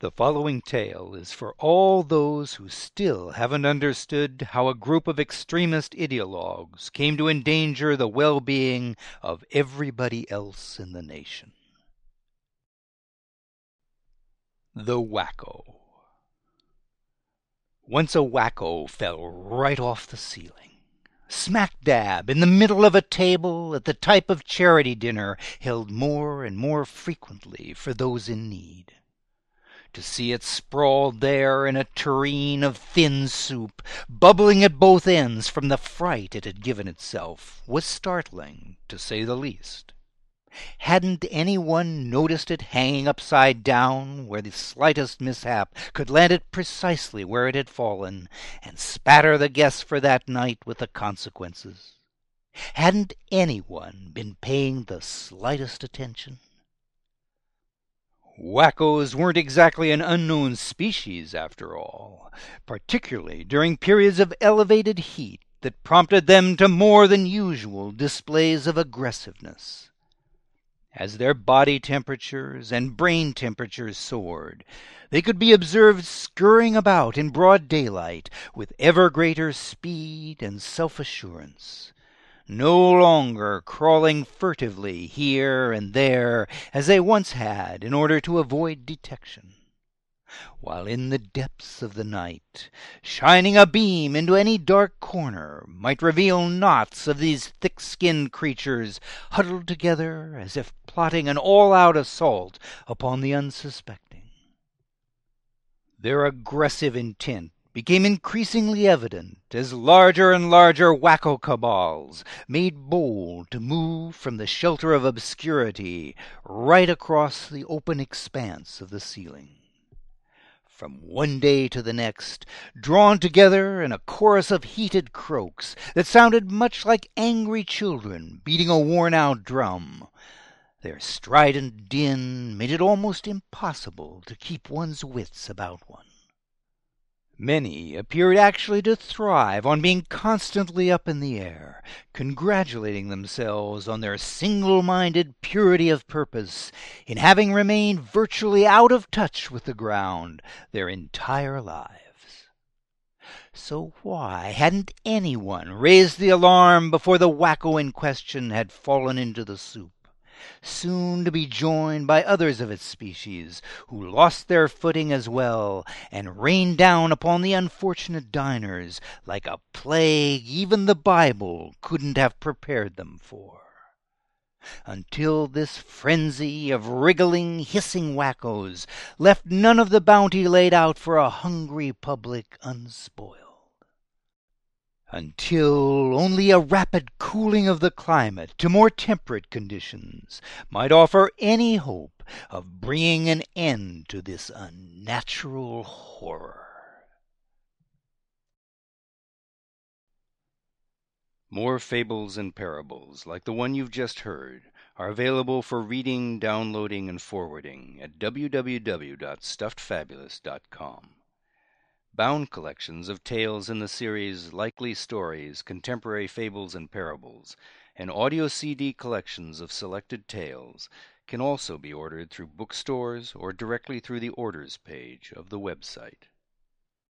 The following tale is for all those who still haven't understood how a group of extremist ideologues came to endanger the well being of everybody else in the nation. The Wacko. Once a wacko fell right off the ceiling, smack dab in the middle of a table at the type of charity dinner held more and more frequently for those in need. To see it sprawled there in a tureen of thin soup, bubbling at both ends from the fright it had given itself, was startling, to say the least. Hadn't any one noticed it hanging upside down, where the slightest mishap could land it precisely where it had fallen, and spatter the guests for that night with the consequences? Hadn't any one been paying the slightest attention? Wackos weren't exactly an unknown species, after all, particularly during periods of elevated heat that prompted them to more than usual displays of aggressiveness. As their body temperatures and brain temperatures soared, they could be observed scurrying about in broad daylight with ever greater speed and self assurance no longer crawling furtively here and there as they once had in order to avoid detection, while in the depths of the night, shining a beam into any dark corner might reveal knots of these thick skinned creatures huddled together as if plotting an all out assault upon the unsuspecting. Their aggressive intent became increasingly evident as larger and larger wacko cabals made bold to move from the shelter of obscurity right across the open expanse of the ceiling. From one day to the next, drawn together in a chorus of heated croaks that sounded much like angry children beating a worn out drum, their strident din made it almost impossible to keep one's wits about one. Many appeared actually to thrive on being constantly up in the air, congratulating themselves on their single minded purity of purpose in having remained virtually out of touch with the ground their entire lives. So why hadn't anyone raised the alarm before the wacko in question had fallen into the soup? Soon to be joined by others of its species, who lost their footing as well, and rained down upon the unfortunate diners like a plague even the Bible couldn't have prepared them for. Until this frenzy of wriggling, hissing wackos left none of the bounty laid out for a hungry public unspoiled until only a rapid cooling of the climate to more temperate conditions might offer any hope of bringing an end to this unnatural horror. More fables and parables like the one you've just heard are available for reading, downloading, and forwarding at www.stuffedfabulist.com bound collections of tales in the series Likely Stories, Contemporary Fables and Parables, and audio CD collections of selected tales can also be ordered through bookstores or directly through the orders page of the website.